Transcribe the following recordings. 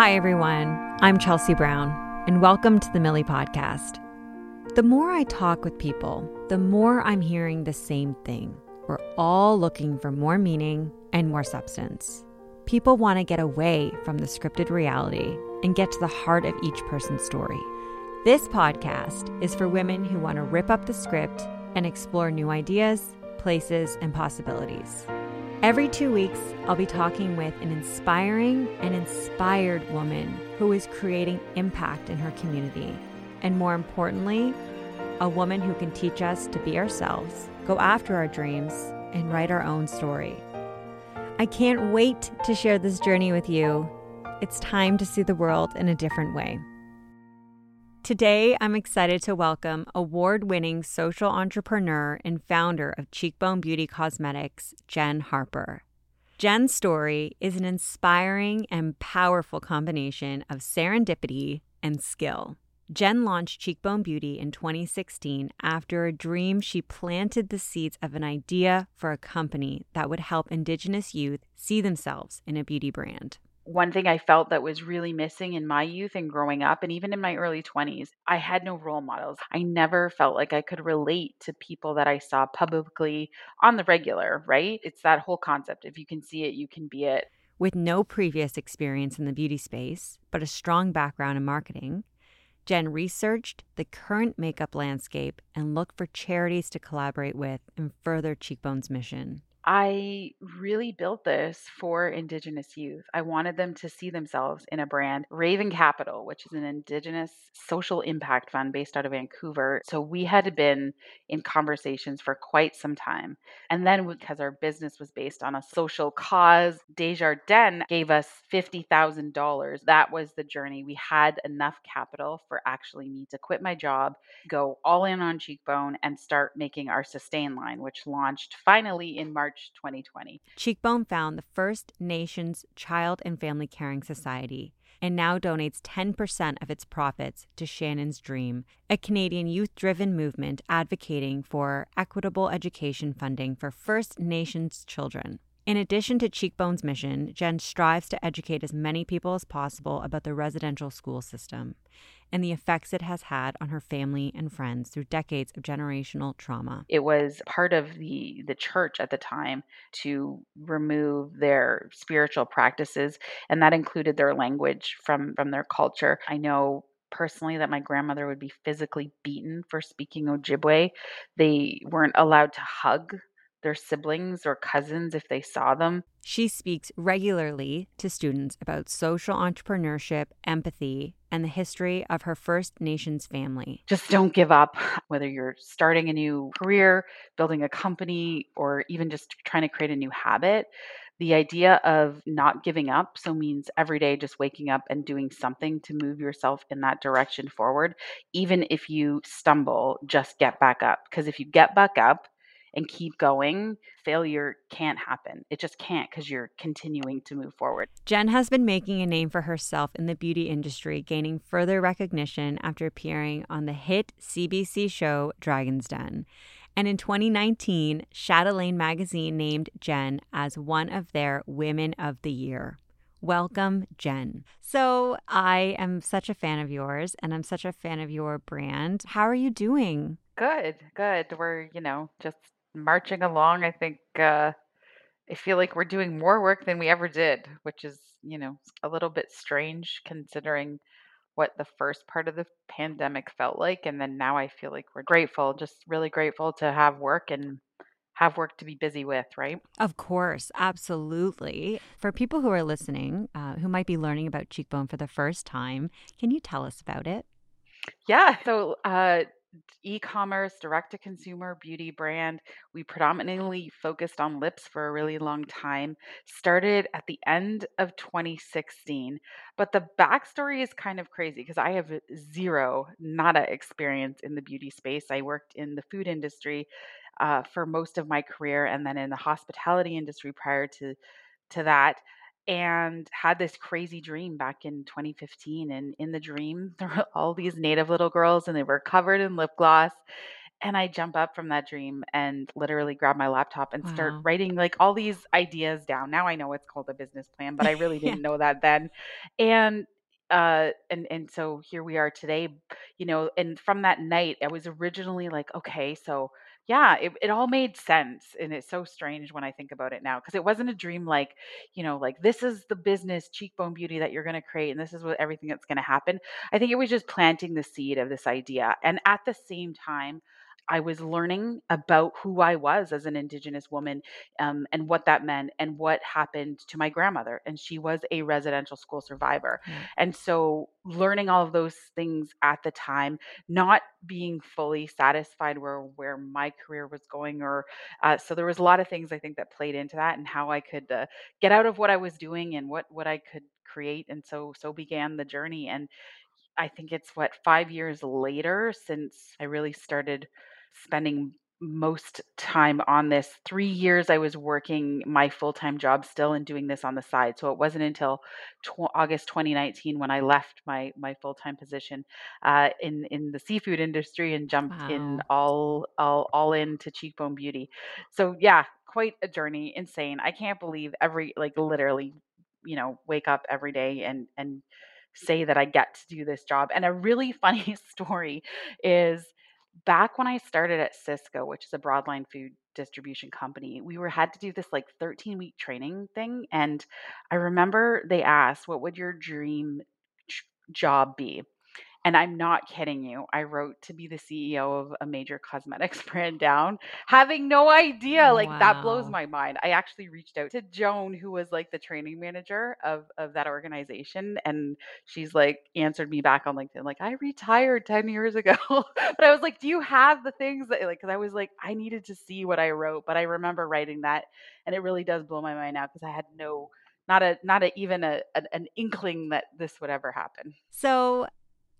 Hi, everyone. I'm Chelsea Brown, and welcome to the Millie Podcast. The more I talk with people, the more I'm hearing the same thing. We're all looking for more meaning and more substance. People want to get away from the scripted reality and get to the heart of each person's story. This podcast is for women who want to rip up the script and explore new ideas, places, and possibilities. Every two weeks, I'll be talking with an inspiring and inspired woman who is creating impact in her community. And more importantly, a woman who can teach us to be ourselves, go after our dreams, and write our own story. I can't wait to share this journey with you. It's time to see the world in a different way. Today, I'm excited to welcome award winning social entrepreneur and founder of Cheekbone Beauty Cosmetics, Jenn Harper. Jenn's story is an inspiring and powerful combination of serendipity and skill. Jenn launched Cheekbone Beauty in 2016 after a dream she planted the seeds of an idea for a company that would help Indigenous youth see themselves in a beauty brand one thing I felt that was really missing in my youth and growing up, and even in my early 20s, I had no role models. I never felt like I could relate to people that I saw publicly on the regular, right? It's that whole concept. If you can see it, you can be it. With no previous experience in the beauty space, but a strong background in marketing, Jenn researched the current makeup landscape and looked for charities to collaborate with and further Cheekbone's mission. I really built this for Indigenous youth. I wanted them to see themselves in a brand, Raven Capital, which is an Indigenous social impact fund based out of Vancouver. So we had been in conversations for quite some time. And then because our business was based on a social cause, Desjardins gave us $50,000. That was the journey. We had enough capital for actually me to quit my job, go all in on Cheekbone, and start making our sustain line, which launched finally in March March 2020. Cheekbone found the First Nations Child and Family Caring Society and now donates 10% of its profits to Shannen's Dream, a Canadian youth driven movement advocating for equitable education funding for First Nations children. In addition to Cheekbone's mission, Jen strives to educate as many people as possible about the residential school system and the effects it has had on her family and friends through decades of generational trauma. It was part of the the church at the time to remove their spiritual practices and that included their language from from their culture. I know personally that my grandmother would be physically beaten for speaking Ojibwe. They weren't allowed to hug their siblings or cousins if they saw them. She speaks regularly to students about social entrepreneurship, empathy, and the history of her First Nations family. Just don't give up, whether you're starting a new career, building a company, or even just trying to create a new habit. The idea of not giving up so means every day just waking up and doing something to move yourself in that direction forward. Even if you stumble, just get back up. Because if you get back up, and keep going, failure can't happen. It just can't because you're continuing to move forward. Jenn has been making a name for herself in the beauty industry, gaining further recognition after appearing on the hit CBC show Dragon's Den. And in 2019, Chatelaine magazine named Jenn as one of their Women of the Year. Welcome, Jenn. So, I am such a fan of yours and I'm such a fan of your brand. How are you doing? Good, good. We're, you know, just marching along. I think uh, I feel like we're doing more work than we ever did, which is, you know, a little bit strange considering what the first part of the pandemic felt like. And then now I feel like we're grateful, just really grateful to have work and have work to be busy with, right? Of course, absolutely. For people who are listening, uh, who might be learning about Cheekbone for the first time, can you tell us about it? Yeah. So, uh, e-commerce direct to consumer beauty brand. We predominantly focused on lips for a really long time. Started at the end of 2016 but the backstory is kind of crazy because i have zero nada experience in the beauty space. I worked in the food industry uh, for most of my career and then in the hospitality industry prior to to that and had this crazy dream back in 2015 and in the dream there were all these native little girls and they were covered in lip gloss and I jump up from that dream and literally grab my laptop and start Wow. writing like all these ideas down. Now I know it's called a business plan, but I really didn't know that then. And uh and and so here we are today, you know, and from that night I was originally like, okay, so yeah, it, it all made sense. And it's so strange when I think about it now because it wasn't a dream like, you know, like this is the business cheekbone beauty that you're going to create and this is what everything that's going to happen. I think it was just planting the seed of this idea. And at the same time, I was learning about who I was as an Indigenous woman um, and what that meant and what happened to my grandmother. And she was a residential school survivor. Yeah. And so, learning all of those things at the time, not being fully satisfied where where my career was going, or uh, so there was a lot of things I think that played into that and how I could uh, get out of what I was doing and what what I could create. And so so began the journey. And I think it's what, 5 years later since I really started spending most time on this. 3 years I was working my full-time job still and doing this on the side. So it wasn't until tw August 2019 when I left my my full-time position, uh, in in the seafood industry and jumped in all all all into Cheekbone Beauty. So yeah, quite a journey, insane. I can't believe every like, literally, you know, wake up every day and and say that I get to do this job. And a really funny story is back when I started at Sysco, which is a broadline food distribution company, we were had to do this like 13 week training thing. And I remember they asked, What would your dream job be? And I'm not kidding you. I wrote to be the CEO of a major cosmetics brand down, having no idea. Like that blows my mind. I actually reached out to Joan, who was like the training manager of of that organization, and she's like answered me back on LinkedIn, like I retired 10 years ago. but I was like, Do you have the things that like because I was like, I needed to see what I wrote, but I remember writing that and it really does blow my mind now because I had no not a not a even a an, an inkling that this would ever happen. So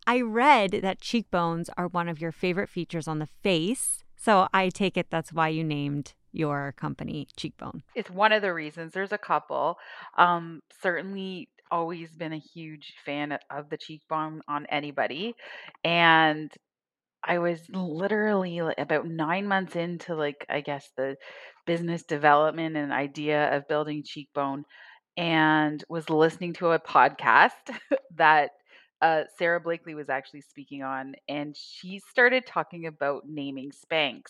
I read that cheekbones are one of your favorite features on the face. So I take it that's why you named your company Cheekbone. It's one of the reasons. There's a couple. Um, certainly always been a huge fan of the cheekbone on anybody. And I was literally about 9 months into like I guess the business development and idea of building Cheekbone and was listening to a podcast that uh, Sara Blakely was actually speaking on, and she started talking about naming Spanx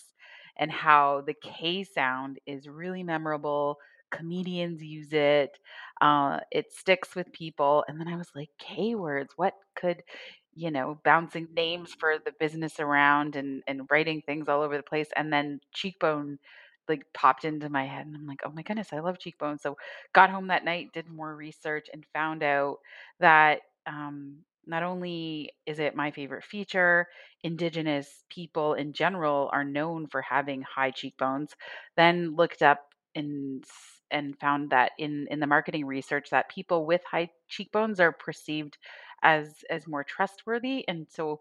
and how the K sound is really memorable. Comedians use it. Uh, it sticks with people. And then I was like, K words, what could, you know, bouncing names for the business around and, and writing things all over the place. And then cheekbone like popped into my head. And I'm like, oh my goodness, I love cheekbone. So got home that night, did more research, and found out that um, not only is it my favorite feature, Indigenous people in general are known for having high cheekbones. Then looked up and and found that in in the marketing research that people with high cheekbones are perceived as as more trustworthy and so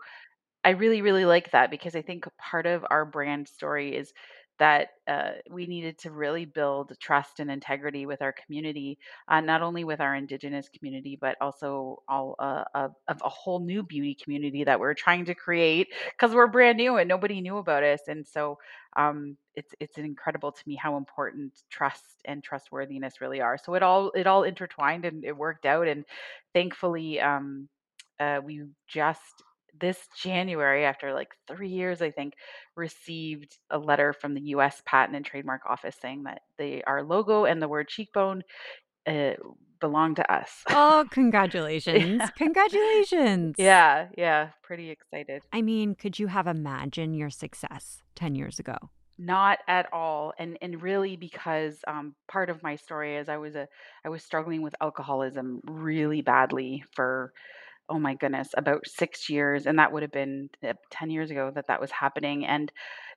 I really, really like that because I think part of our brand story is that uh, we needed to really build trust and integrity with our community, uh, not only with our Indigenous community, but also all uh, of, of a whole new beauty community that we're trying to create because we're brand new and nobody knew about us. And so um, it's it's incredible to me how important trust and trustworthiness really are. So it all it all intertwined and it worked out. And thankfully, um, uh, we just this January, after like three years, I think, received a letter from the US Patent and Trademark Office saying that they, our logo and the word cheekbone uh, belong to us. Oh, congratulations. yeah, Congratulations. yeah, yeah, pretty excited. I mean, could you have imagined your success 10 years ago? Not at all, and and really because um, part of my story is I was a I was struggling with alcoholism really badly for oh my goodness about six years, and that would have been uh, ten years ago that that was happening, and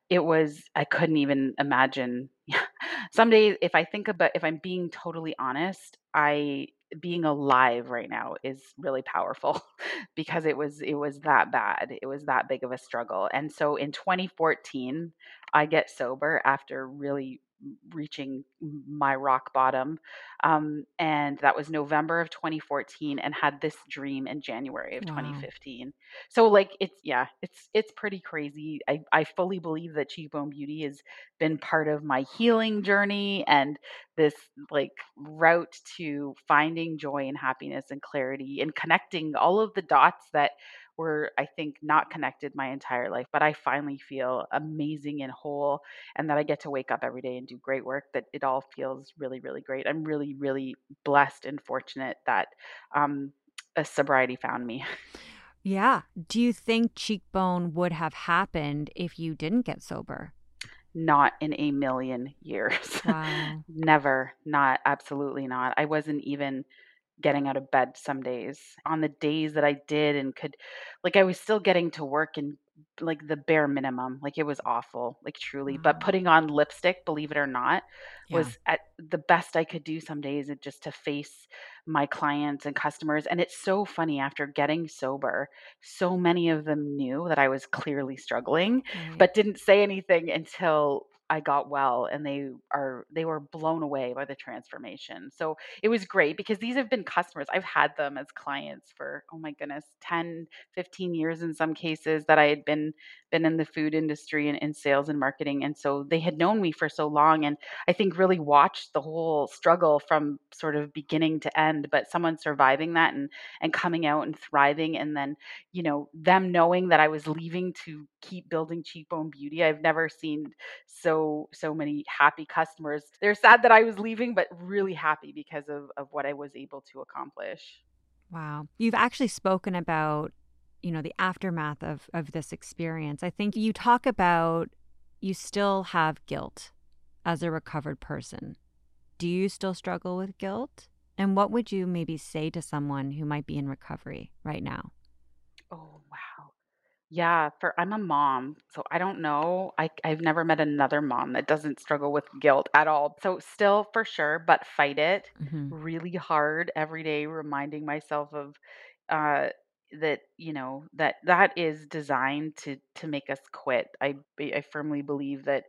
It was I couldn't even imagine. Some days, if I think about if I'm being totally honest, I being alive right now is really powerful because it was it was that bad. It was that big of a struggle. And so in 2014, I get sober after really reaching my rock bottom. Um, and that was November of 2014 and had this dream in January of Wow. 2015. So like it's yeah, it's it's pretty crazy. I, I fully believe that cheekbone beauty has been part of my healing journey and this like route to finding joy and happiness and clarity and connecting all of the dots that were I think not connected my entire life, but I finally feel amazing and whole and that I get to wake up every day and do great work that it all feels really really great. I'm really really blessed and fortunate that um a sobriety found me. Yeah. Do you think cheekbone would have happened if you didn't get sober? Not in a million years. Wow. Never. Not absolutely not. I wasn't even getting out of bed some days. On the days that I did and could like I was still getting to work and like the bare minimum. Like it was awful, like truly. But mm-hmm. putting on lipstick, believe it or not, Yeah. was at the best I could do some days and just to face my clients and customers. And it's so funny after getting sober, so many of them knew that I was clearly struggling, Right. but didn't say anything until I got well and they are they were blown away by the transformation. So it was great because these have been customers. I've had them as clients for oh my goodness, 10, 15 years in some cases that I had been been in the food industry and in sales and marketing and so they had known me for so long and I think really watched the whole struggle from sort of beginning to end but someone surviving that and and coming out and thriving and then you know them knowing that I was leaving to keep building cheekbone beauty. I've never seen so so many happy customers. They're sad that I was leaving, but really happy because of of what I was able to accomplish. Wow. You've actually spoken about, you know, the aftermath of of this experience. I think you talk about you still have guilt as a recovered person. Do you still struggle with guilt? And what would you maybe say to someone who might be in recovery right now? Oh, wow. Yeah, for I'm a mom, so I don't know. I I've never met another mom that doesn't struggle with guilt at all. So still for sure, but fight it hmm really hard every day, reminding myself of uh that, you know, that that is designed to to make us quit. I I firmly believe that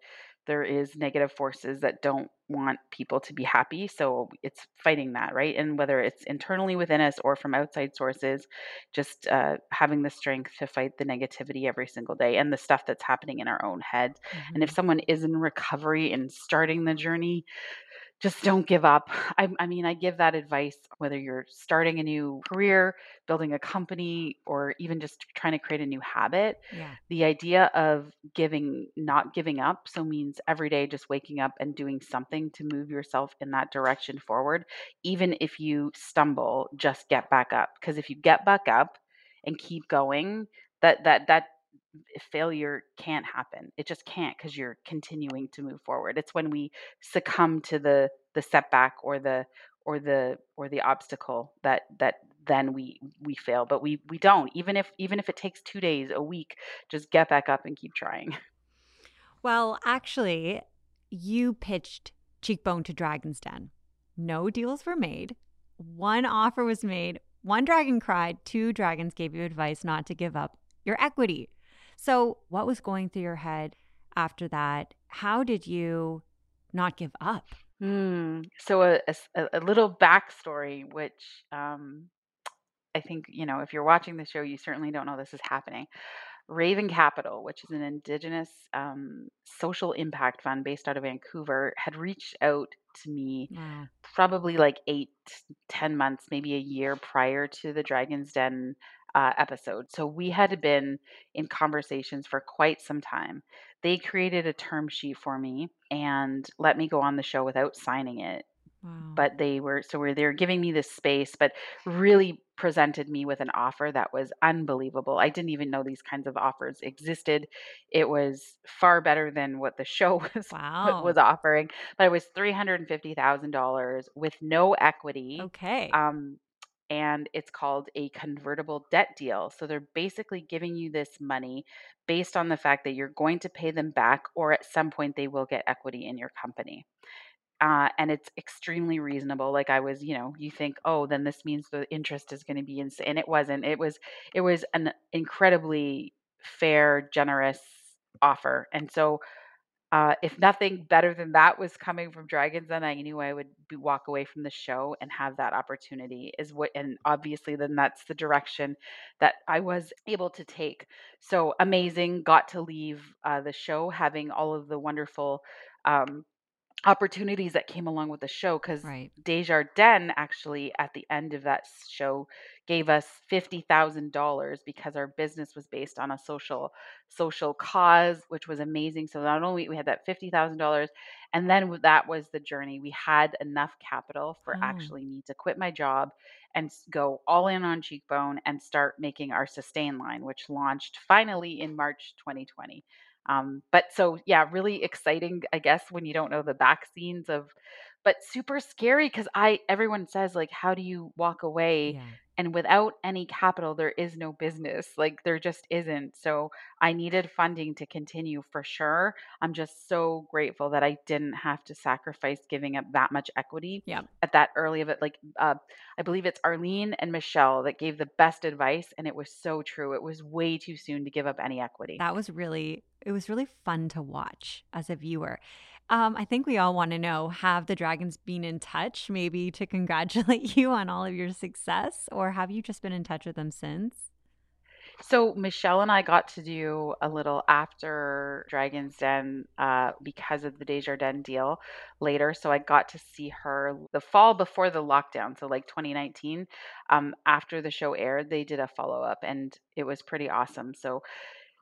there is negative forces that don't want people to be happy, so it's fighting that, right? And whether it's internally within us or from outside sources, just uh, having the strength to fight the negativity every single day and the stuff that's happening in our own head. And if hmm someone is in recovery and starting the journey, just don't give up. I, I mean, I give that advice whether you're starting a new career, building a company, or even just trying to create a new habit. Yeah. The idea of giving, not giving up, so means every day just waking up and doing something to move yourself in that direction forward. Even if you stumble, just get back up. Because if you get back up and keep going, that that that failure can't happen. It just can't because you're continuing to move forward. It's when we succumb to the the setback or the or the or the obstacle that that then we we fail. But we we don't. Even if even if it takes two days, a week, just get back up and keep trying. Well, actually, you pitched Cheekbone to Dragon's Den. No deals were made. One offer was made. One dragon cried. Two dragons gave you advice not to give up your equity. So, what was going through your head after that? How did you not give up? Hmm. So a little backstory, which um, I think you know, if you're watching the show, you certainly don't know this is happening. Raven Capital, which is an Indigenous um, social impact fund based out of Vancouver, had reached out to me Wow. probably like eight, ten months, maybe a year prior to the Dragon's Den uh, episode. So we had been in conversations for quite some time. They created a term sheet for me and let me go on the show without signing it Wow. but they were so where they were giving me this space but really presented me with an offer that was unbelievable i didn't even know these kinds of offers existed it was far better than what the show was was offering but it was $350000 with no equity Okay. um, and it's called a convertible debt deal so they're basically giving you this money based on the fact that you're going to pay them back or at some point they will get equity in your company uh, and it's extremely reasonable. Like I was, you know, you think, oh, then this means the interest is going to be insane. And it wasn't. It was, it was an incredibly fair, generous offer. And so uh, if nothing better than that was coming from Dragons then I knew I would be, walk away from the show and have that opportunity. Is what, and obviously, then that's the direction that I was able to take. So amazing! Got to leave uh, the show having all of the wonderful um, opportunities that came along with the show because Right. Desjardins actually at the end of that show gave us fifty thousand dollars because our business was based on a social social cause, which was amazing. So not only we had that fifty thousand dollars, and then that was the journey. We had enough capital for Oh, actually me to quit my job and go all in on Cheekbone and start making our sustain line, which launched finally in March 2020. Um, but so yeah, really exciting, I guess, when you don't know the back scenes of, but super scary because I everyone says like, how do you walk away? yeah. And without any capital, there is no business. Like there just isn't. So I needed funding to continue for sure. I'm just so grateful that I didn't have to sacrifice giving up that much equity Yeah. at that early of it. Like uh, I believe it's Arlene and Michele that gave the best advice, and it was so true. It was way too soon to give up any equity. That was really it was really fun to watch as a viewer. Um, I think we all want to know have the dragons been in touch maybe to congratulate you on all of your success or have you just been in touch with them since? So Michele and I got to do a little after Dragon's Den uh, because of the Desjardins deal later. So I got to see her the fall before the lockdown, so like 2019. Um, after the show aired, they did a follow up, and it was pretty awesome. So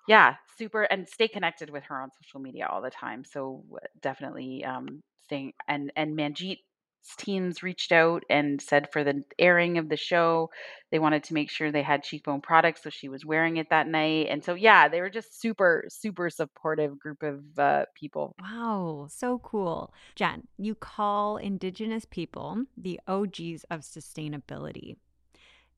yeah, super, and stay connected with her on social media all the time. So definitely um, staying and and Manjit's teams reached out and said for the airing of the show, they wanted to make sure they had cheekbone products, so she was wearing it that night. And so yeah, they were just super super supportive group of uh, people. Wow, so cool. Jenn, you call Indigenous people the OGs of sustainability.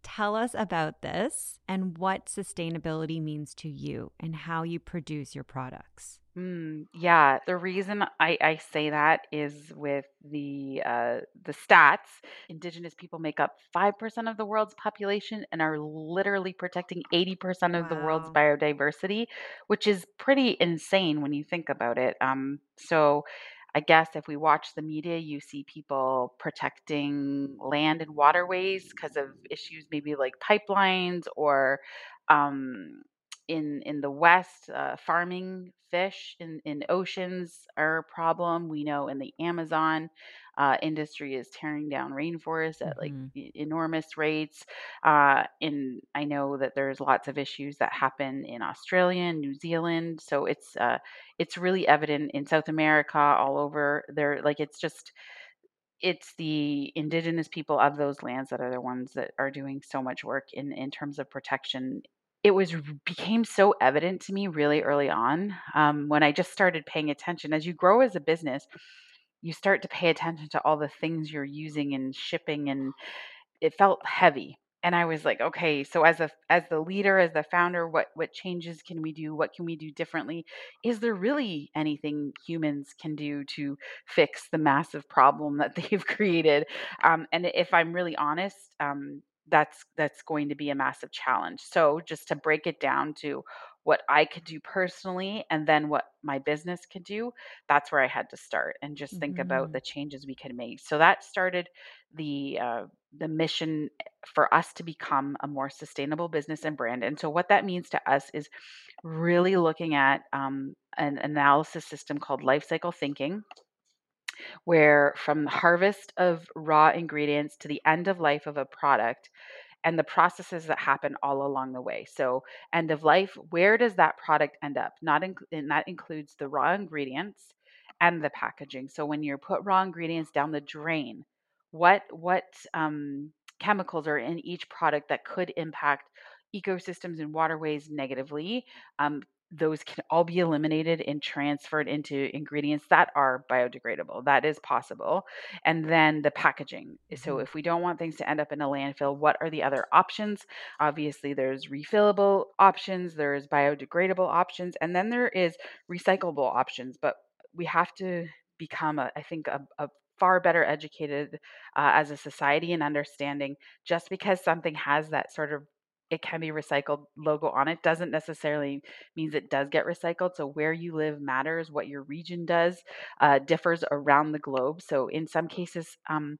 Tell us about this and what sustainability means to you and how you produce your products. Mm, yeah, the reason I, I say that is with the uh, the stats. Indigenous people make up five percent of the world's population and are literally protecting eighty percent of the world's biodiversity, which is pretty insane when you think about it. Um, so I guess if we watch the media, you see people protecting land and waterways because of issues maybe like pipelines or um, in in the west uh, farming fish in in oceans are a problem we know in the amazon uh, industry is tearing down rainforests at like Mhm. e- enormous rates uh, in i know that there's lots of issues that happen in australia and new zealand so it's uh, it's really evident in south america all over there like it's just it's the indigenous people of those lands that are the ones that are doing so much work in in terms of protection. It was became so evident to me really early on um, when I just started paying attention. As you grow as a business, you start to pay attention to all the things you're using and shipping and it felt heavy. And i was like okay so as a as the leader as the founder what what changes can we do? What can we do differently? Is there really anything humans can do to fix the massive problem that they've created? Um, and if i'm really honest um, that's that's going to be a massive challenge so just to break it down to what i could do personally and then what my business could do that's where i had to start and just think about Mhm. the changes we could make so that started the uh, the mission for us to become a more sustainable business and brand. And so, what that means to us is really looking at um, an analysis system called life cycle thinking, where from the harvest of raw ingredients to the end of life of a product, and the processes that happen all along the way. So, end of life, where does that product end up? Not inc- and that includes the raw ingredients and the packaging. So, when you put raw ingredients down the drain, what what um, chemicals are in each product that could impact ecosystems and waterways negatively? Um, those can all be eliminated and transferred into ingredients that are biodegradable. That is possible and then the packaging. So Mhm. if we don't want things to end up in a landfill, what are the other options? Obviously, there's refillable options, there's biodegradable options, and then there is recyclable options. But we have to become, a, I think, a, a far better educated uh, as a society and understanding just because something has that sort of it can be recycled logo on it doesn't necessarily means it does get recycled. So where you live matters. What your region does uh, differs around the globe. So in some cases, um,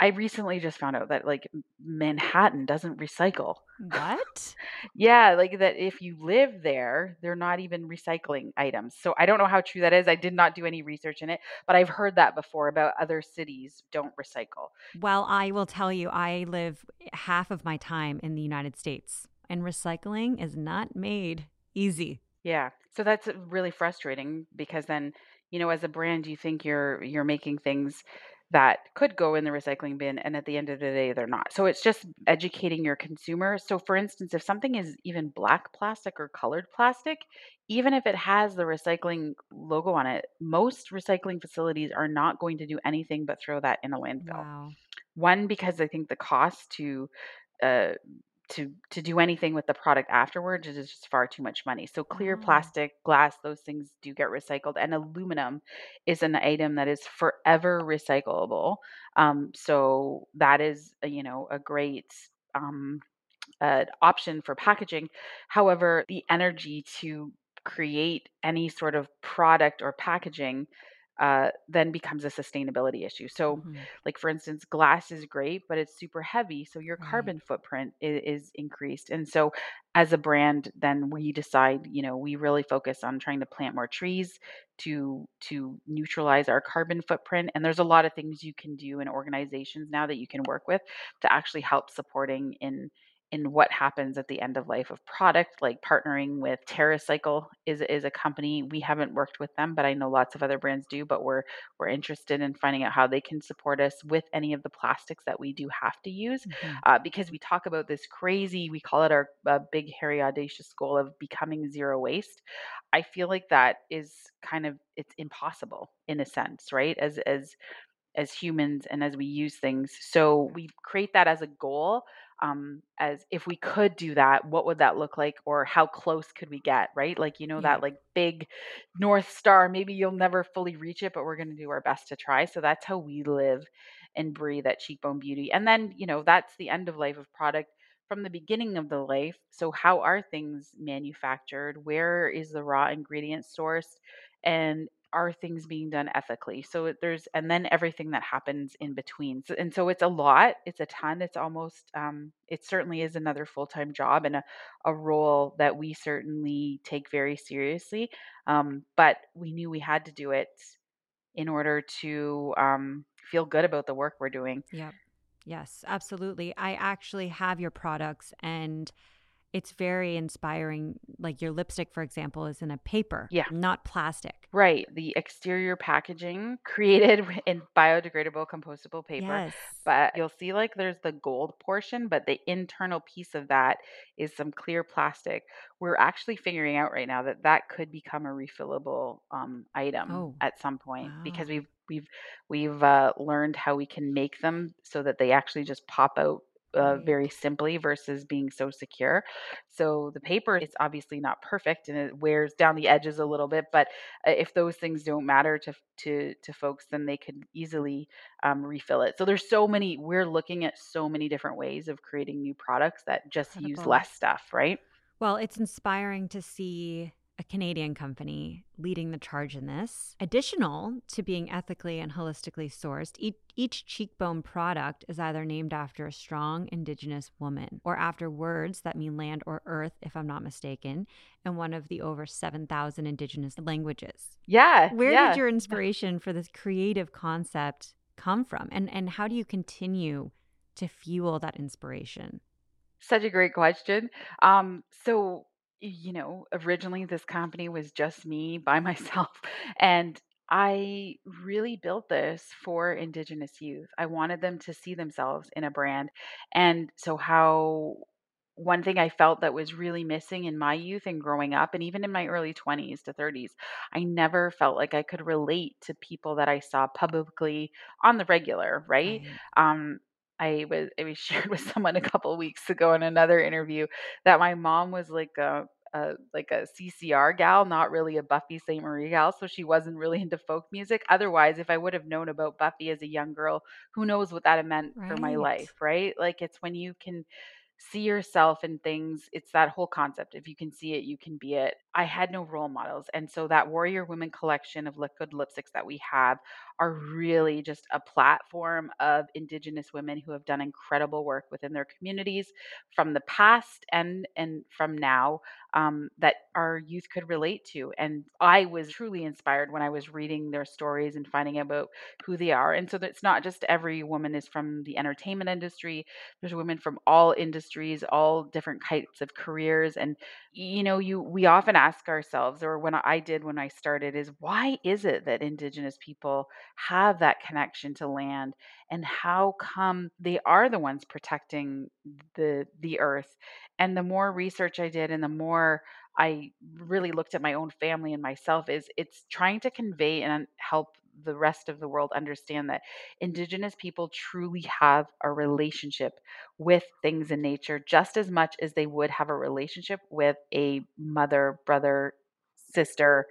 I recently just found out that like Manhattan doesn't recycle. What? yeah, like that if you live there, they're not even recycling items. So I don't know how true that is. I did not do any research in it, but I've heard that before about other cities don't recycle. Well, I will tell you, I live half of my time in the United States, and recycling is not made easy. Yeah. So that's really frustrating because then, you know, as a brand, you think you're you're making things that could go in the recycling bin and at the end of the day they're not. So it's just educating your consumer. So for instance, if something is even black plastic or colored plastic, even if it has the recycling logo on it, most recycling facilities are not going to do anything but throw that in a landfill. Wow. One because I think the cost to uh, to to do anything with the product afterwards it is just far too much money. So clear Oh. plastic, glass, those things do get recycled, and aluminum is an item that is forever recyclable. Um, so that is a, you know a great um, uh, option for packaging. However, the energy to create any sort of product or packaging uh, then becomes a sustainability issue. So, Mhm. like for instance, glass is great, but it's super heavy, so your Right. carbon footprint is, is increased. And so, as a brand, then we decide, you know, we really focus on trying to plant more trees to to neutralize our carbon footprint. And there's a lot of things you can do in organizations now that you can work with to actually help supporting in in what happens at the end of life of product, like partnering with TerraCycle is is a company. We haven't worked with them, but I know lots of other brands do, but we're we're interested in finding out how they can support us with any of the plastics that we do have to use. Mhm. Uh, because we talk about this crazy, we call it our uh, big, hairy, audacious goal of becoming zero waste. I feel like that is kind of it's impossible in a sense, right? As as as humans and as we use things. So we create that as a goal. Um, as if we could do that, what would that look like, or how close could we get? Right? Like you know Yeah. that like big north star. Maybe you'll never fully reach it, but we're going to do our best to try. So that's how we live and breathe at Cheekbone Beauty. And then you know that's the end of life of product from the beginning of the life. So how are things manufactured? Where is the raw ingredient sourced? And are things being done ethically? So there's, and then everything that happens in between. So, and so it's a lot. It's a ton. It's almost, um, it certainly is another full time job and a, a role that we certainly take very seriously. Um, but we knew we had to do it in order to um, feel good about the work we're doing. Yep. Yes, absolutely. I actually have your products and it's very inspiring. Like your lipstick, for example, is in a paper, Yeah. not plastic. Right. The exterior packaging created in biodegradable compostable paper. Yes. But you'll see like there's the gold portion, but the internal piece of that is some clear plastic. We're actually figuring out right now that that could become a refillable um, item Oh, at some point because we've we've we've uh, learned how we can make them so that they actually just pop out uh, very simply versus being so secure. So the paper is obviously not perfect and it wears down the edges a little bit, but uh, if those things don't matter to to to folks, then they could easily um, refill it. So there's so many. We're looking at so many different ways of creating new products that just use less stuff, right? Well, it's inspiring to see a Canadian company leading the charge in this. Additional to being ethically and holistically sourced, each, each cheekbone product is either named after a strong Indigenous woman or after words that mean land or earth, if I'm not mistaken, in one of the over 7,000 Indigenous languages. Yeah, Where did your inspiration for this creative concept come from? And, and how do you continue to fuel that inspiration? Such a great question. Um, so, you know, originally this company was just me by myself, and I really built this for Indigenous youth. I wanted them to see themselves in a brand. And so, how one thing I felt that was really missing in my youth and growing up, and even in my early 20s to 30s, I never felt like I could relate to people that I saw publicly on the regular, right? Right. Um, I was I was shared with someone a couple of weeks ago in another interview that my mom was like a a like a CCR gal, not really a Buffy Sainte-Marie gal, so she wasn't really into folk music. Otherwise, if I would have known about Buffy as a young girl, who knows what that meant for my life, right? Like it's when you can see yourself in things. It's that whole concept. If you can see it, you can be it. I had no role models. And so that Warrior Women collection of liquid lipsticks that we have are really just a platform of Indigenous women who have done incredible work within their communities from the past and and from now um, that our youth could relate to. And I was truly inspired when I was reading their stories and finding out about who they are. And so it's not just every woman is from the entertainment industry. There's women from all industries, all different types of careers. And you know, you we often ask ourselves, or when I did when I started, is why is it that Indigenous people have that connection to land, and how come they are the ones protecting the the earth? And the more research I did, and the more I really looked at my own family and myself, is it's trying to convey and help the rest of the world understand that indigenous people truly have a relationship with things in nature just as much as they would have a relationship with a mother, brother, sister,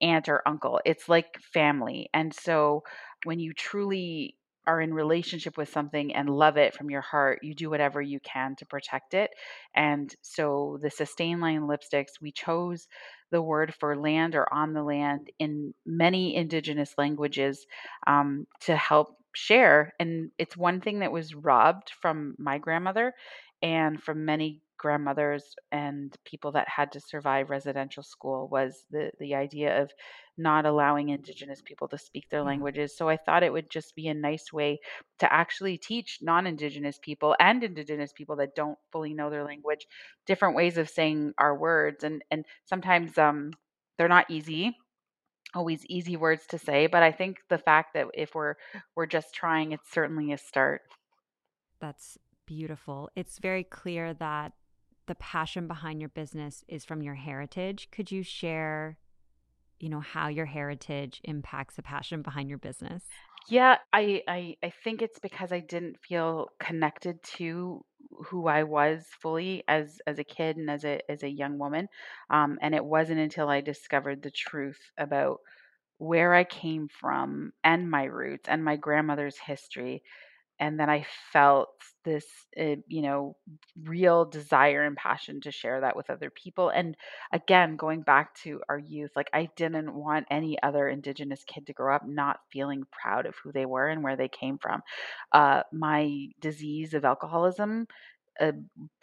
aunt, or uncle. It's like family. And so when you truly are in relationship with something and love it from your heart, you do whatever you can to protect it. And so the sustain line lipsticks, we chose the word for land or on the land in many indigenous languages um, to help share. And it's one thing that was robbed from my grandmother and from many grandmothers and people that had to survive residential school was the the idea of not allowing indigenous people to speak their languages. So i thought it would just be a nice way to actually teach non-indigenous people and indigenous people that don't fully know their language different ways of saying our words. And and sometimes um they're not easy always easy words to say but i think the fact that if we're we're just trying it's certainly a start. That's beautiful. It's very clear that the passion behind your business is from your heritage. Could you share, you know, how your heritage impacts the passion behind your business? Yeah, I, I I think it's because I didn't feel connected to who I was fully as as a kid and as a as a young woman, um, and it wasn't until I discovered the truth about where I came from and my roots and my grandmother's history and then I felt this, uh, you know, real desire and passion to share that with other people. And again, going back to our youth, like I didn't want any other Indigenous kid to grow up not feeling proud of who they were and where they came from. Uh, my disease of alcoholism uh,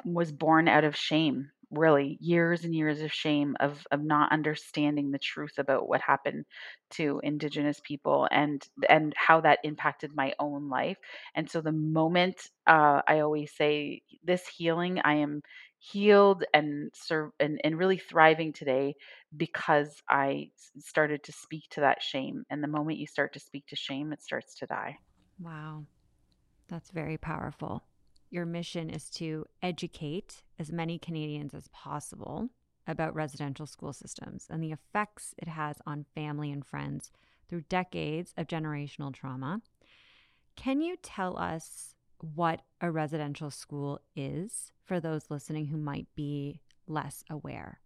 was born out of shame really years and years of shame of of not understanding the truth about what happened to indigenous people and and how that impacted my own life. And so the moment uh, i always say this healing i am healed and serve and, and really thriving today because i started to speak to that shame. And the moment you start to speak to shame it starts to die. Wow. That's very powerful your mission is to educate as many Canadians as possible about residential school systems and the effects it has on family and friends through decades of generational trauma. Can you tell us what a residential school is for those listening who might be less aware?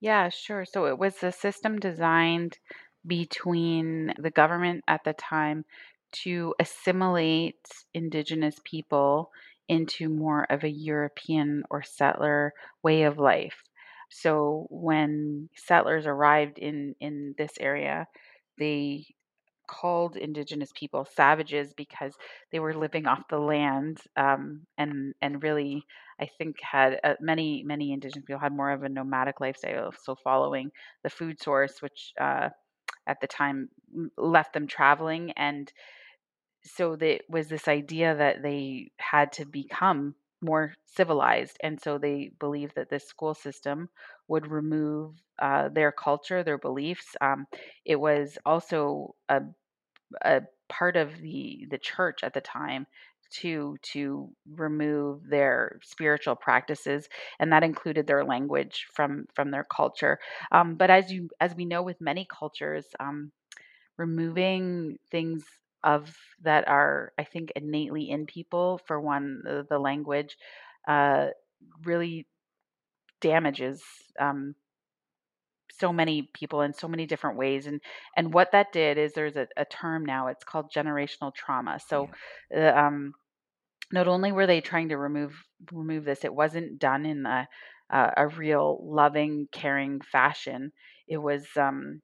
Yeah, sure. So it was a system designed between the government at the time to assimilate Indigenous people into more of a European or settler way of life. So when settlers arrived in in this area, they called indigenous people savages because they were living off the land um, and and really I think had uh, many many indigenous people had more of a nomadic lifestyle so following the food source which uh, at the time left them traveling and so there was this idea that they had to become more civilized and so they believed that this school system would remove uh, their culture their beliefs um, it was also a, a part of the the church at the time to to remove their spiritual practices and that included their language from from their culture. Um, but as you as we know with many cultures um, removing things of that are, I think, innately in people. For one, the, the language uh, really damages um, so many people in so many different ways. And and what that did is there's a, a term now. It's called generational trauma. So, uh, um, not only were they trying to remove remove this, it wasn't done in a uh, a real loving, caring fashion. It was um,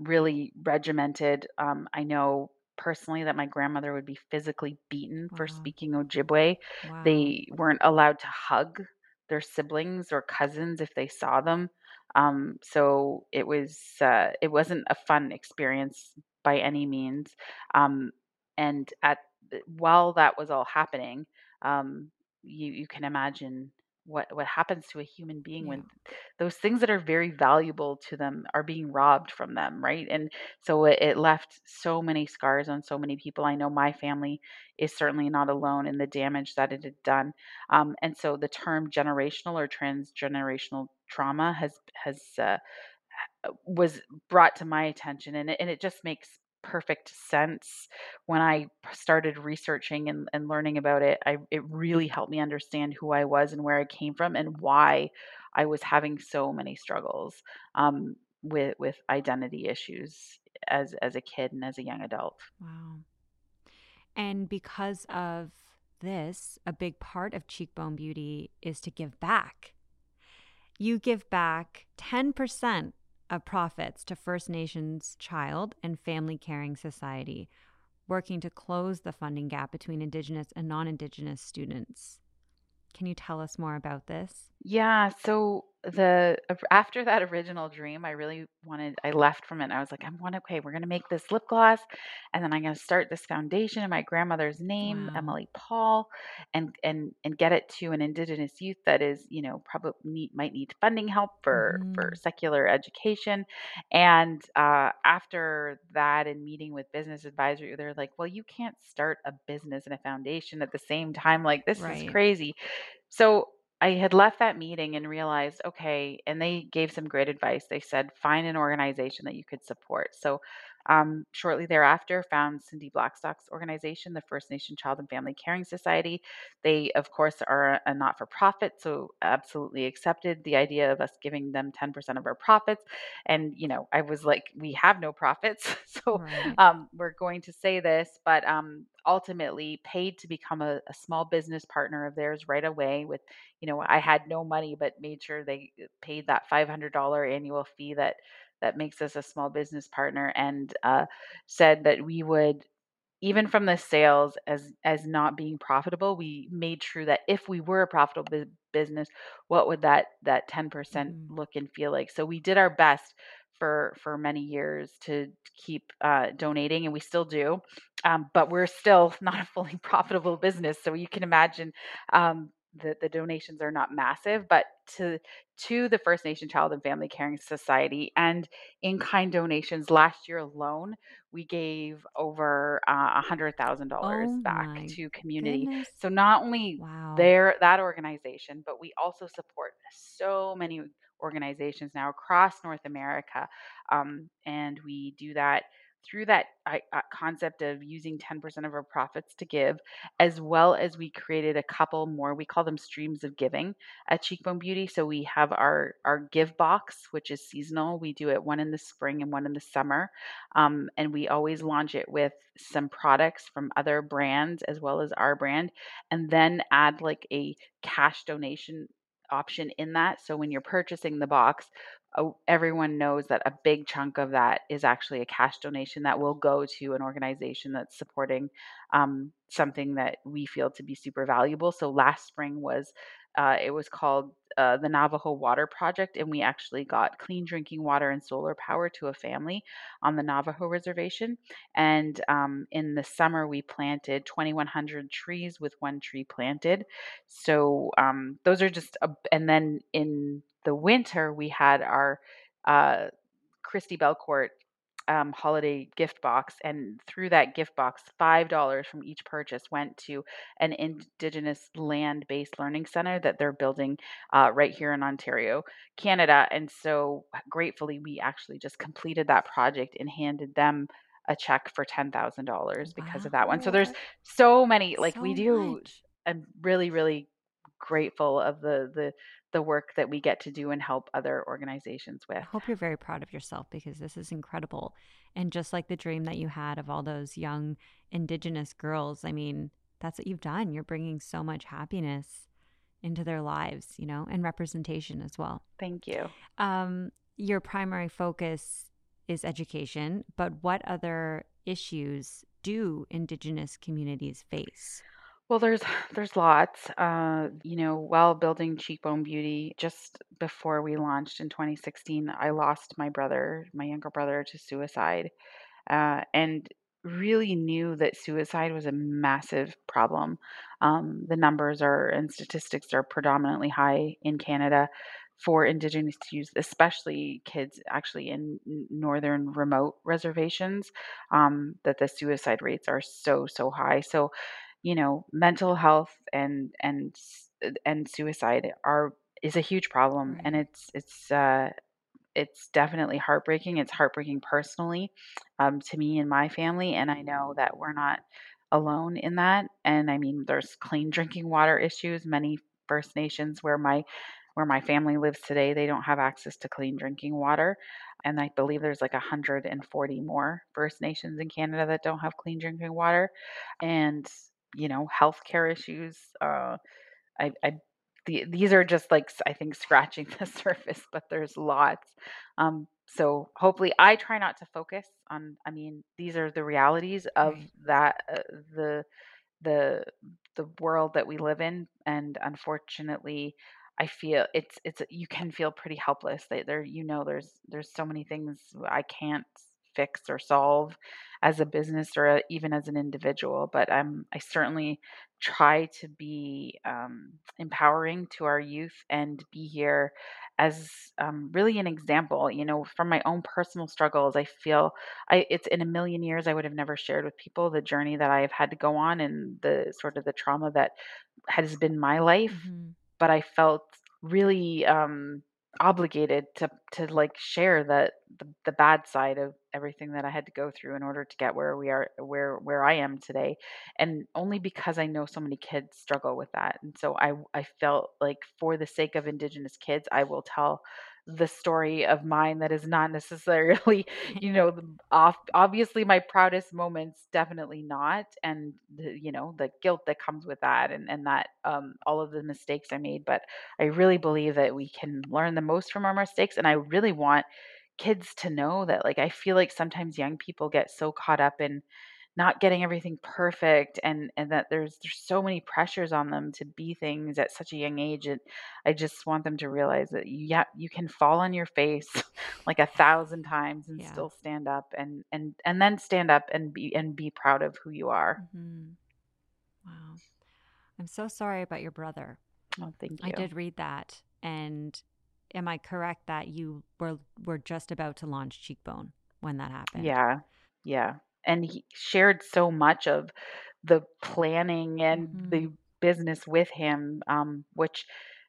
really regimented. Um, I know personally that my grandmother would be physically beaten for Wow. speaking Ojibwe. Wow. They weren't allowed to hug their siblings or cousins if they saw them. Um, so it was uh, it wasn't a fun experience by any means. Um, and at while that was all happening, um, you you can imagine what what happens to a human being Yeah. when those things that are very valuable to them are being robbed from them, right? And so it, it left so many scars on so many people. I know my family is certainly not alone in the damage that it had done. Um, and so the term generational or transgenerational trauma has has uh, was brought to my attention and it, and it just makes perfect sense when I started researching and, and learning about it. I it really helped me understand who I was and where I came from and why I was having so many struggles um, with with identity issues as as a kid and as a young adult. Wow. And because of this, a big part of Cheekbone Beauty is to give back. You give back 10% of profits to First Nations Child and Family Caring Society, working to close the funding gap between Indigenous and non Indigenous students. Can you tell us more about this? Yeah, so the after that original dream, I really wanted I left from it and I was like, I want okay, we're gonna make this lip gloss and then I'm gonna start this foundation in my grandmother's name, Wow. Emily Paul, and and and get it to an indigenous youth that is, you know, probably need, might need funding help for for hmm secular education. And uh, after that and meeting with business advisory, they're like, well, you can't start a business and a foundation at the same time. Like this is crazy. So I had left that meeting and realized, okay, and they gave some great advice. They said, find an organization that you could support. So, um, shortly thereafter, found Cindy Blackstock's organization, the First Nation Child and Family Caring Society. They, of course, are a not for profit, so absolutely accepted the idea of us giving them 10% of our profits. And, you know, I was like, we have no profits, so Right. um, we're going to say this, but um, ultimately paid to become a, a small business partner of theirs right away with you know, I had no money, but made sure they uh, paid that $500 annual fee that that makes us a small business partner, and uh, said that we would even from the sales as as not being profitable, we made sure that if we were a profitable bu- business, what would that that 10% hmm look and feel like? So we did our best for for many years to keep uh, donating, and we still do, um, but we're still not a fully profitable business. So you can imagine um, the the donations are not massive, but to to the First Nation Child and Family Caring Society and in kind donations last year alone we gave over uh, a hundred thousand dollars Oh back to community. goodness. So not only Wow. there that organization, but we also support so many organizations now across North America, um, and we do that through that uh, concept of using 10% of our profits to give, as well as we created a couple more. We call them streams of giving at Cheekbone Beauty. So we have our our give box, which is seasonal. We do it one in the spring and one in the summer um, and we always launch it with some products from other brands as well as our brand, and then add like a cash donation option in that. So when you're purchasing the box, oh, everyone knows that a big chunk of that is actually a cash donation that will go to an organization that's supporting um, something that we feel to be super valuable. So last spring was uh, it was called uh, the Navajo Water Project, and we actually got clean drinking water and solar power to a family on the Navajo reservation. And um, in the summer, we planted 2,100 trees with one tree planted. So um, those are just, a, and then in the winter, we had our uh, Christi Belcourt um, holiday gift box, and through that gift box, five dollars from each purchase went to an Indigenous land-based learning center that they're building uh, right here in Ontario, Canada. And so, gratefully, we actually just completed that project and handed them a check for ten thousand dollars because of that one. So there's so many, like we do. much. I'm really, really grateful of the the the work that we get to do and help other organizations with. I hope you're very proud of yourself because this is incredible. And just like the dream that you had of all those young Indigenous girls, I mean, that's what you've done. You're bringing so much happiness into their lives, you know, and representation as well. Thank you. Um, your primary focus is education, but what other issues do Indigenous communities face? Well, there's there's lots. Uh, you know, while building Cheekbone Beauty, just before we launched in 2016, I lost my brother, my younger brother, to suicide, uh, and really knew that suicide was a massive problem. Um, the numbers are and statistics are predominantly high in Canada for Indigenous youth, especially kids actually in northern remote reservations. Um, that the suicide rates are so so high. So you know, mental health and and and suicide are is a huge problem, and it's it's uh, it's definitely heartbreaking. It's heartbreaking personally um, to me and my family, and I know that we're not alone in that. And I mean, there's clean drinking water issues. Many First Nations where my where my family lives today, they don't have access to clean drinking water. And I believe there's like 140 more First Nations in Canada that don't have clean drinking water. And you know, healthcare issues. Uh, I, I the, these are just like I think scratching the surface, but there's lots. Um, so hopefully, I try not to focus on. I mean, these are the realities of right. that uh, the the the world that we live in, and unfortunately, I feel it's it's you can feel pretty helpless. That there, you know, there's there's so many things I can't fix or solve as a business or a, even as an individual. But I'm I certainly try to be um, empowering to our youth and be here as um, really an example. You know, from my own personal struggles, I feel I it's in a million years I would have never shared with people the journey that I have had to go on and the sort of the trauma that has been my life. Mm-hmm. But I felt really um, obligated to to like share the, the the bad side of everything that I had to go through in order to get where we are where where I am today and only because I know so many kids struggle with that and so I I felt like for the sake of indigenous kids I will tell the story of mine that is not necessarily you know off obviously my proudest moments definitely not and the, you know the guilt that comes with that and and that um all of the mistakes i made but i really believe that we can learn the most from our mistakes and i really want kids to know that like i feel like sometimes young people get so caught up in not getting everything perfect and and that there's there's so many pressures on them to be things at such a young age and i just want them to realize that yeah you can fall on your face like a thousand times and yeah. still stand up and and and then stand up and be and be proud of who you are. Mm-hmm. wow. I'm so sorry about your brother. Oh thank you. i did read that and am i correct that you were were just about to launch cheekbone when that happened? Yeah. Yeah and he shared so much of the planning and mm-hmm. the business with him um, which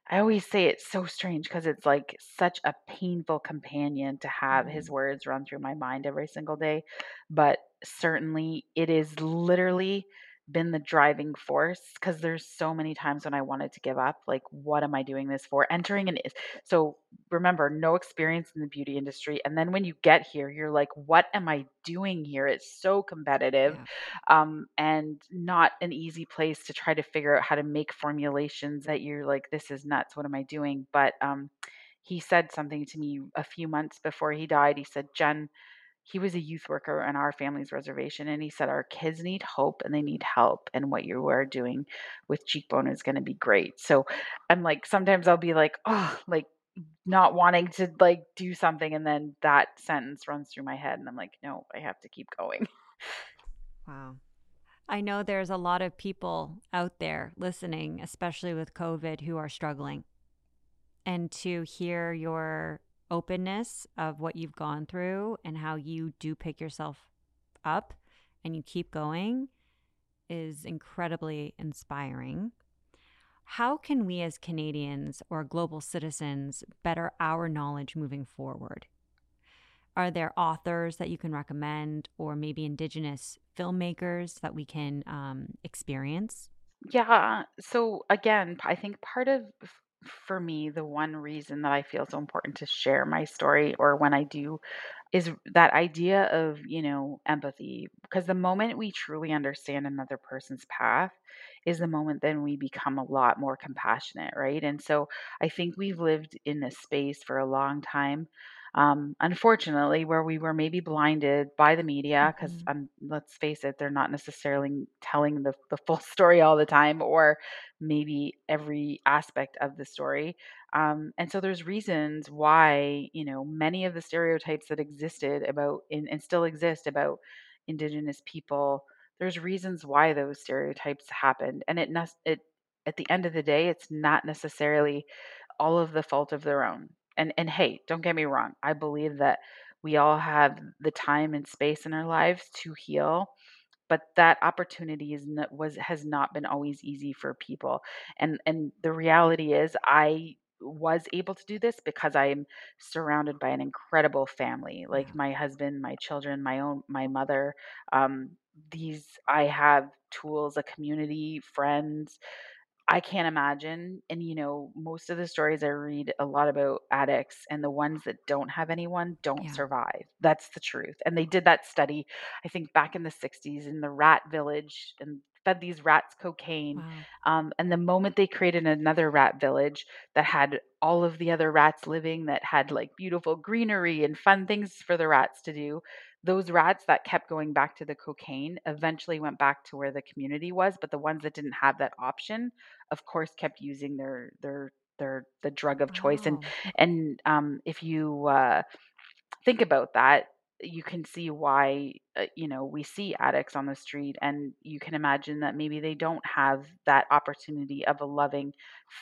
i always say it's so strange because it's like such a painful companion to have mm-hmm. his words run through my mind every single day but certainly it is literally been the driving force because there's so many times when I wanted to give up. Like, what am I doing this for? Entering an is so remember, no experience in the beauty industry. And then when you get here, you're like, what am I doing here? It's so competitive yeah. um, and not an easy place to try to figure out how to make formulations that you're like, this is nuts. What am I doing? But um, he said something to me a few months before he died. He said, Jenn, he was a youth worker on our family's reservation and he said our kids need hope and they need help and what you are doing with cheekbone is going to be great. So i'm like sometimes i'll be like oh like not wanting to like do something and then that sentence runs through my head and i'm like no i have to keep going. Wow. I know there's a lot of people out there listening especially with covid who are struggling and to hear your openness of what you've gone through and how you do pick yourself up and you keep going is incredibly inspiring. How can we as Canadians or global citizens better our knowledge moving forward? Are there authors that you can recommend, or maybe Indigenous filmmakers that we can um, experience? Yeah. So, again, I think part of for me, the one reason that I feel so important to share my story, or when I do, is that idea of, you know, empathy. Because the moment we truly understand another person's path is the moment then we become a lot more compassionate, right? And so I think we've lived in this space for a long time um, unfortunately, where we were maybe blinded by the media, because Mhm. um, let's face it, they're not necessarily telling the, the full story all the time, or maybe every aspect of the story. Um, and so there's reasons why, you know, many of the stereotypes that existed about in, and still exist about Indigenous people, there's reasons why those stereotypes happened. And it, it at the end of the day, it's not necessarily all of the fault of their own. And and hey, don't get me wrong. I believe that we all have the time and space in our lives to heal, but that opportunity is not, was has not been always easy for people. And and the reality is I was able to do this because I'm surrounded by an incredible family. Like my husband, my children, my own my mother. Um these I have tools, a community, friends, I can't imagine. And, you know, most of the stories I read a lot about addicts and the ones that don't have anyone don't Yeah. survive. That's the truth. And they did that study, I think, back in the 60s in the rat village and fed these rats cocaine. Wow. Um, and the moment they created another rat village that had all of the other rats living, that had like beautiful greenery and fun things for the rats to do, those rats that kept going back to the cocaine eventually went back to where the community was. But the ones that didn't have that option, of course, kept using their their their the drug of choice. And Oh. and um, if you uh, think about that, you can see why uh, you know we see addicts on the street, and you can imagine that maybe they don't have that opportunity of a loving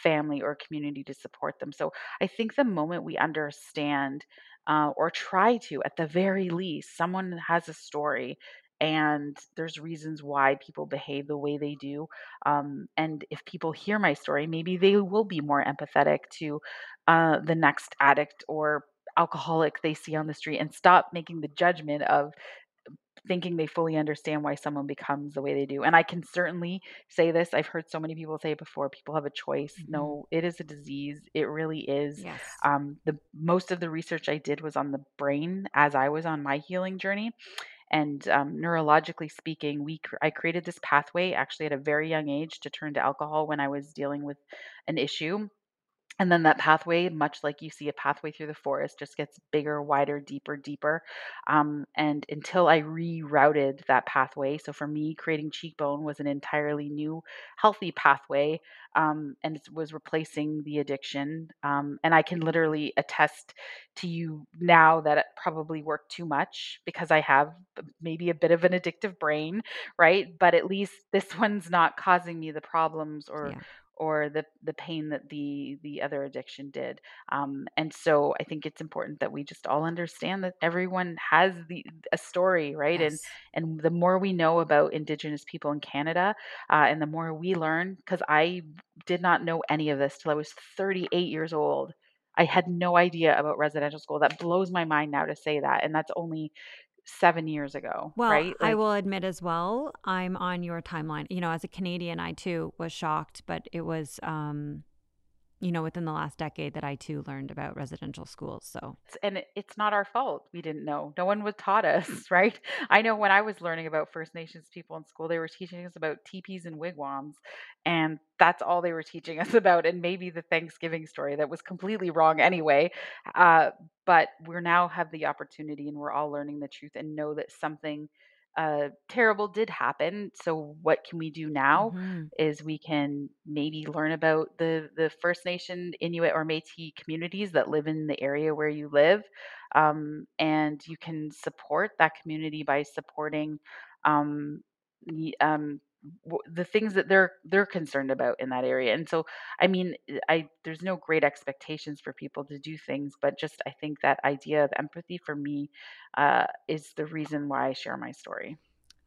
family or community to support them. So I think the moment we understand. Uh, or try to, at the very least, someone has a story and there's reasons why people behave the way they do um, and if people hear my story, maybe they will be more empathetic to uh, the next addict or alcoholic they see on the street and stop making the judgment of thinking they fully understand why someone becomes the way they do. And I can certainly say this. I've heard so many people say it before people have a choice. Mhm. No, it is a disease. It really is. Yes. Um, the most of the research I did was on the brain as I was on my healing journey. And um, neurologically speaking, we cr- I created this pathway actually at a very young age to turn to alcohol when I was dealing with an issue and then that pathway, much like you see a pathway through the forest, just gets bigger, wider, deeper, deeper. Um, and until I rerouted that pathway, so for me, creating Cheekbone was an entirely new, healthy pathway, um, and it was replacing the addiction. Um, and I can literally attest to you now that it probably worked too much because I have maybe a bit of an addictive brain, right? But at least this one's not causing me the problems or Yeah. Or the the pain that the the other addiction did. Um, and so I think it's important that we just all understand that everyone has the a story, right? And and the more we know about Indigenous people in Canada, uh, and the more we learn, because I did not know any of this till I was 38 years old. I had no idea about residential school. That blows my mind now to say that, and that's only seven years ago, Well, right? I will admit as well, I'm on your timeline. You know, as a Canadian, I too was shocked, but it was, um, you know, within the last decade that I too learned about residential schools. So, and it's not our fault. We didn't know. No one was taught us, right? I know when I was learning about First Nations people in school, they were teaching us about teepees and wigwams, and that's all they were teaching us about. And maybe the Thanksgiving story that was completely wrong anyway. Uh, but we're now have the opportunity, and we're all learning the truth and know that something uh, terrible did happen. So what can we do now? hmm is we can maybe learn about the the First Nation, Inuit, or Métis communities that live in the area where you live, um, and you can support that community by supporting um, the um, the things that they're they're concerned about in that area. And so, I mean, I there's no great expectations for people to do things, but just I think that idea of empathy for me uh, is the reason why I share my story.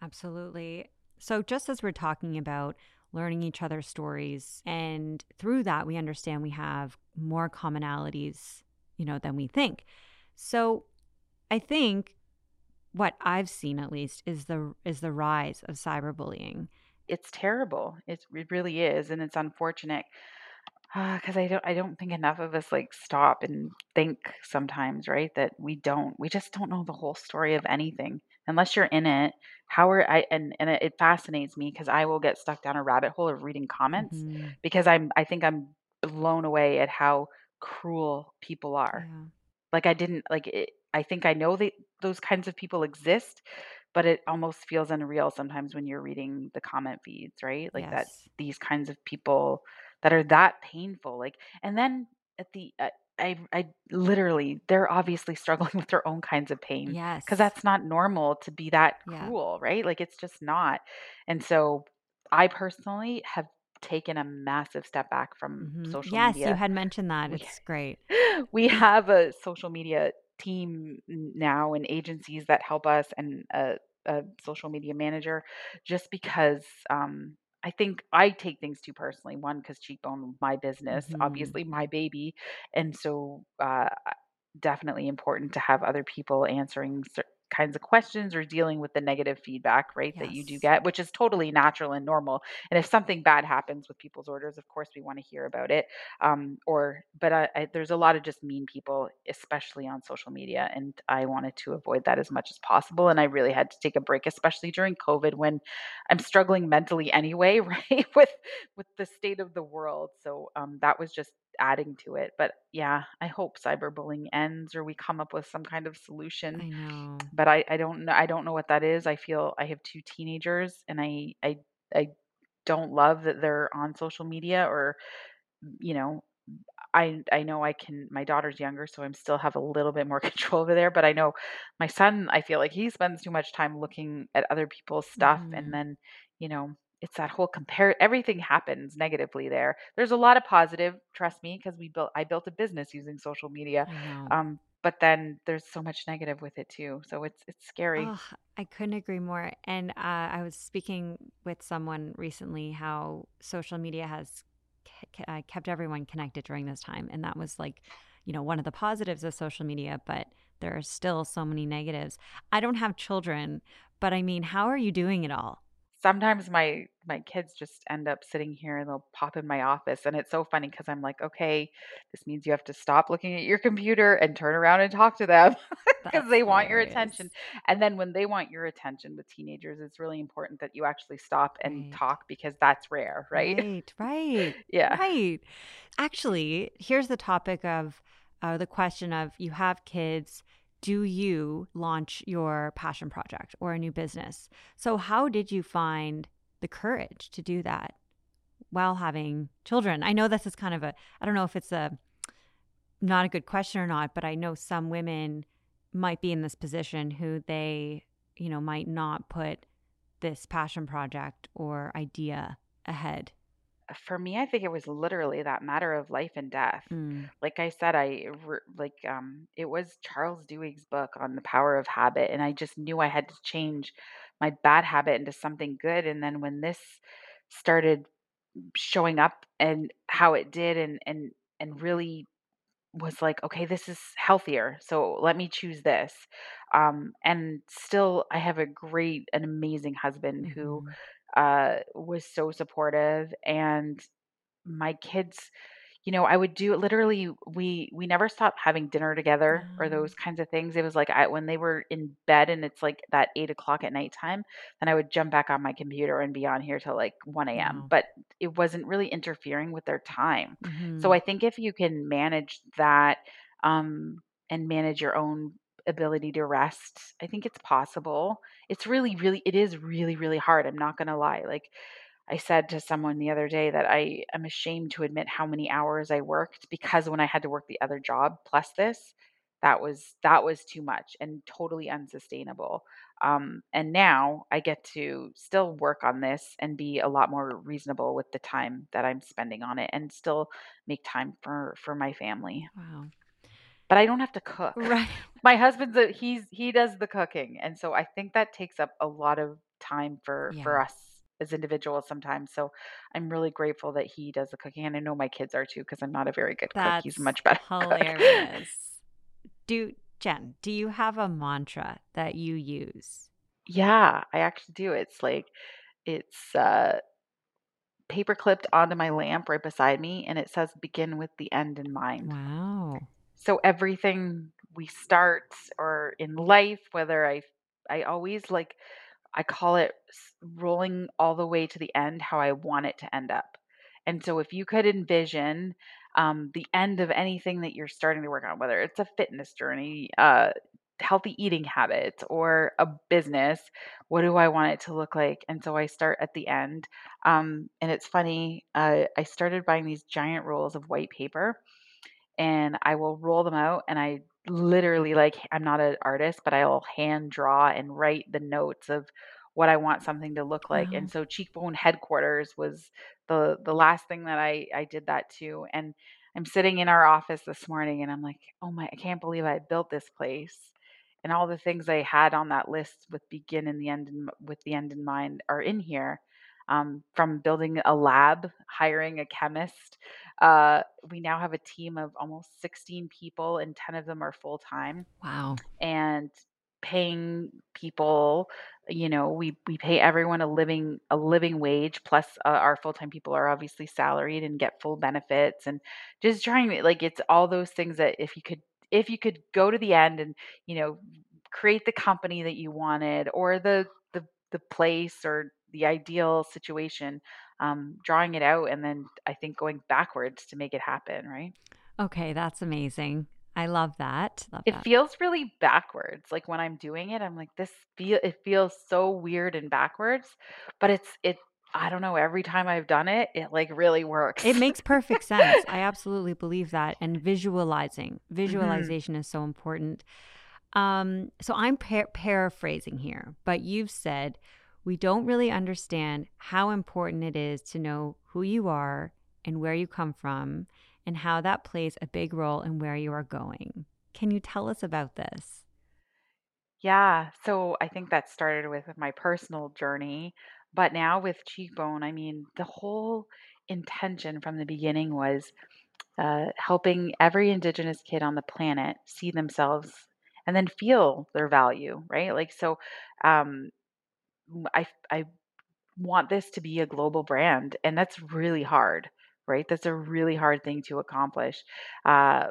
absolutely. So, just as we're talking about learning each other's stories, and through that, we understand we have more commonalities, you know, than we think. So, I think what I've seen at least is the is the rise of cyberbullying. It's terrible. It's, it really is, and it's unfortunate because I don't I don't think enough of us like stop and think sometimes, right? That we don't we just don't know the whole story of anything unless you're in it. How are I and and it, fascinates me because I will get stuck down a rabbit hole of reading comments hmm because I'm I think I'm blown away at how cruel people are. Yeah. Like I didn't like it, I think I know that those kinds of people exist, but it almost feels unreal sometimes when you're reading the comment feeds, right? Like that these kinds of people that are that painful. Like and then at the uh, I I literally they're obviously struggling with their own kinds of pain Yes. because that's not normal to be that Yeah. cruel, right? Like it's just not. And so I personally have taken a massive step back from hmm social Yes, you had mentioned that. We It's great. we have a social media team now and agencies that help us and a, a social media manager just because um, I think I take things too personally. One, because Cheekbone, my business, hmm obviously my baby. And so uh, definitely important to have other people answering cer- kinds of questions or dealing with the negative feedback, right, that you do get, which is totally natural and normal. And if something bad happens with people's orders, of course, we want to hear about it. Um, or, but I, I, there's a lot of just mean people, especially on social media, and I wanted to avoid that as much as possible. And I really had to take a break, especially during COVID when I'm struggling mentally anyway, right, with with the state of the world. So um, that was just adding to it. But yeah, I hope cyberbullying ends or we come up with some kind of solution. I know. But I, I don't know I don't know what that is. I feel I have two teenagers and I I I don't love that they're on social media or you know I I know I can my daughter's younger, so I'm still have a little bit more control over there, but I know my son, I feel like he spends too much time looking at other people's stuff and hmm then, you know, it's that whole compare everything happens negatively there. There's a lot of positive, trust me, because we built I built a business using social media. Um, but then there's so much negative with it too. So it's it's scary. Oh, I couldn't agree more. And uh, I was speaking with someone recently how social media has ke- uh, kept everyone connected during this time. And that was like, you know, one of the positives of social media, but there are still so many negatives. I don't have children, but I mean, how are you doing it all? Sometimes my my kids just end up sitting here and they'll pop in my office and it's so funny because I'm like, okay, this means you have to stop looking at your computer and turn around and talk to them because they want your attention. And then when they want your attention with teenagers, it's really important that you actually stop and Right. talk because that's rare, right? Right, right, yeah. right. Actually, here's the topic of uh, the question of you have kids. Do you launch your passion project or a new business? So, how did you find the courage to do that while having children? I know this is kind of a, I don't know if it's a not a good question or not, but I know some women might be in this position who they, you know, might not put this passion project or idea ahead. For me, I think it was literally that matter of life and death. Mm. Like I said, I re- like um it was Charles Duhigg's book on the power of habit and I just knew I had to change my bad habit into something good and then when this started showing up and how it did and and and really was like, okay, this is healthier. So let me choose this. Um, and still, I have a great, an amazing husband who hmm uh, was so supportive. And my kids, you know, I would do literally we we never stopped having dinner together or Um, those kinds of things. It was like I when they were in bed and it's like that eight o'clock at nighttime, then I would jump back on my computer and be on here till like 1 a.m. wow. But it wasn't really interfering with their time. So hmm I think if you can manage that um and manage your own ability to rest, I think it's possible. It's really, really, it is really, really hard. I'm not gonna lie. Like I said to someone the other day that I am ashamed to admit how many hours I worked because when I had to work the other job plus this, that was that was too much and totally unsustainable. Um, and now I get to still work on this and be a lot more reasonable with the time that I'm spending on it, and still make time for for my family. Wow. But I don't have to cook. Right. My husband's a, he's he does the cooking, and so I think that takes up a lot of time for for us as individuals sometimes. So I'm really grateful that he does the cooking, and I know my kids are too because I'm not a very good cook. He's much better hilarious. Do Jenn, do you have a mantra that you use? yeah, I actually do. It's like it's uh paper clipped onto my lamp right beside me, and it says begin with the end in mind. Wow. So everything we start or in life, whether I I always like I call it rolling all the way to the end how I want it to end up. And so if you could envision um, the end of anything that you're starting to work on, whether it's a fitness journey, uh, healthy eating habits, or a business, what do I want it to look like? And so I start at the end. Um, and it's funny, uh, I started buying these giant rolls of white paper and I will roll them out and I literally like I'm not an artist, but I'll hand draw and write the notes of what I want something to look like. And so cheekbone headquarters was the the last thing that I I did that to. And I'm sitting in our office this morning and I'm like, "Oh my, I can't believe I built this place." And all the things I had on that list with begin and the end in, with the end in mind are in here. Um, from building a lab, hiring a chemist, uh, we now have a team of almost 16 people, and 10 of them are full time. Wow. And paying people, you know, we we pay everyone a living a living wage. Plus, uh, our full time people are obviously salaried and get full benefits. And just trying to like it's all those things that if you could if you could go to the end and you know create the company that you wanted or the the the place or the ideal situation um, drawing it out and then I think going backwards to make it happen, right? Okay, that's amazing. I love that. Love It that. feels really backwards. Like when I'm doing it, I'm like, this feel it feels so weird and backwards, but it's it I don't know, every time I've done it, it like really works. It makes perfect sense. I absolutely believe that. And visualizing, hmm visualization is so important. Um, so I'm par- paraphrasing here, but you've said we don't really understand how important it is to know who you are and where you come from and how that plays a big role in where you are going. Can you tell us about this? Yeah. So I think that started with my personal journey, but now with Cheekbone, I mean, the whole intention from the beginning was uh, helping every Indigenous kid on the planet see themselves and then feel their value, right? Like, so um, I, I want this to be a global brand, and that's really hard, right? That's a really hard thing to accomplish. Uh,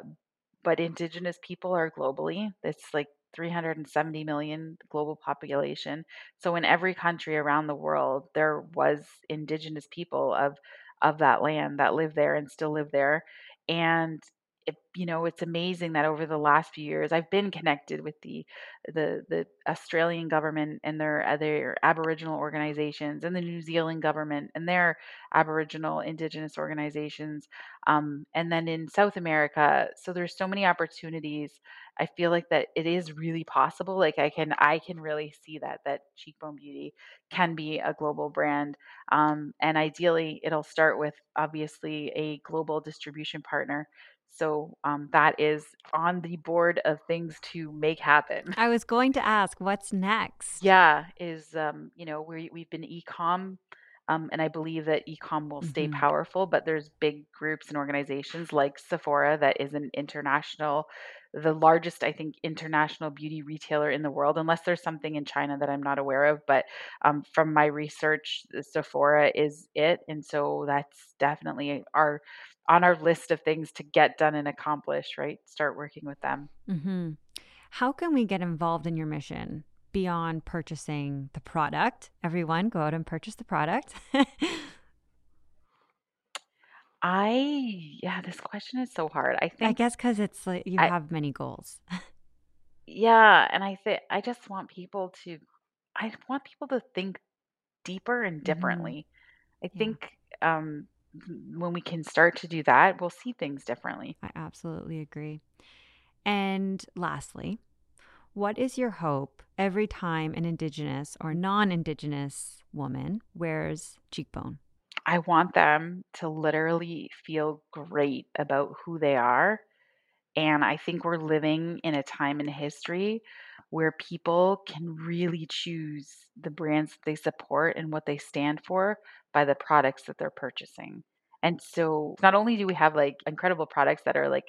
but indigenous people are globally. It's like 370 million global population. So in every country around the world, there was indigenous people of of that land that live there and still live there. And it, you know, it's amazing that over the last few years, I've been connected with the the the Australian government and their other Aboriginal organizations, and the New Zealand government and their Aboriginal Indigenous organizations um, and then in South America. So there's so many opportunities. I feel like that it is really possible. Like I can I can really see that that Cheekbone Beauty can be a global brand. Um, and ideally, it'll start with obviously a global distribution partner. So um, that is on the board of things to make happen. I was going to ask, what's next? Yeah, is um, you know, we we've been e-com um, and I believe that e-com will stay hmm powerful, but there's big groups and organizations like Sephora that is an international, the largest, I think, international beauty retailer in the world, unless there's something in China that I'm not aware of. But um, from my research, Sephora is it, and so that's definitely our on our list of things to get done and accomplish. Right, start working with them. hmm How can we get involved in your mission beyond purchasing the product? Everyone, go out and purchase the product. I yeah, this question is so hard. I think, I guess because it's like you I have many goals. yeah, and I think I just want people to I want people to think deeper and hmm differently. I Yeah, think um when we can start to do that, we'll see things differently. I absolutely agree. And lastly, what is your hope every time an Indigenous or non Indigenous woman wears cheekbone? I want them to literally feel great about who they are And I think we're living in a time in history where people can really choose the brands that they support and what they stand for by the products that they're purchasing. And so not only do we have like incredible products that are like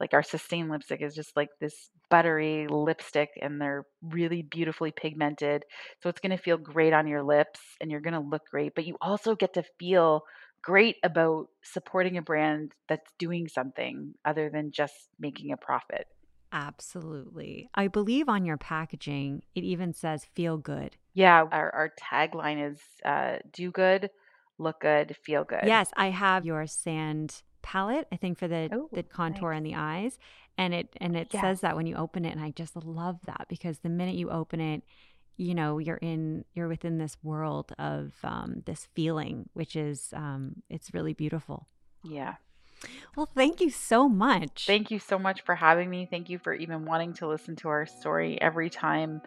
like our sustain lipstick is just like this buttery lipstick and they're really beautifully pigmented. So it's going to feel great on your lips and you're going to look great, but you also get to feel great about supporting a brand that's doing something other than just making a profit. Absolutely. I believe on your packaging, it even says feel good. Yeah, our, our tagline is uh, do good, look good, feel good. Yes, I have your sand palette, I think for the Oh, the contour nice. and the eyes. And it and it Yeah. says that when you open it and I just love that because the minute you open it, you know, you're in you're within this world of um, this feeling, which is um, it's really beautiful. Yeah. Well, thank you so much. Thank you so much for having me. Thank you for even wanting to listen to our story every time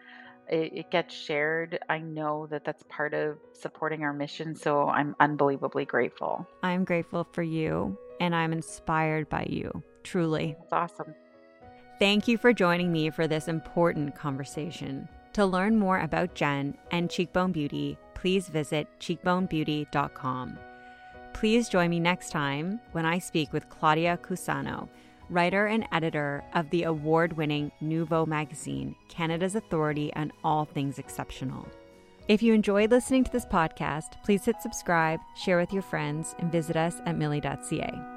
it, it gets shared. I know that that's part of supporting our mission. So I'm unbelievably grateful. I'm grateful for you and I'm inspired by you, truly. That's awesome. Thank you for joining me for this important conversation. To learn more about Jenn and Cheekbone Beauty, please visit cheekbonebeauty.com. Please join me next time when I speak with Claudia Cusano, writer and editor of the award winning Nouveau magazine, Canada's authority on all things exceptional. If you enjoyed listening to this podcast, please hit subscribe, share with your friends, and visit us at millie.ca.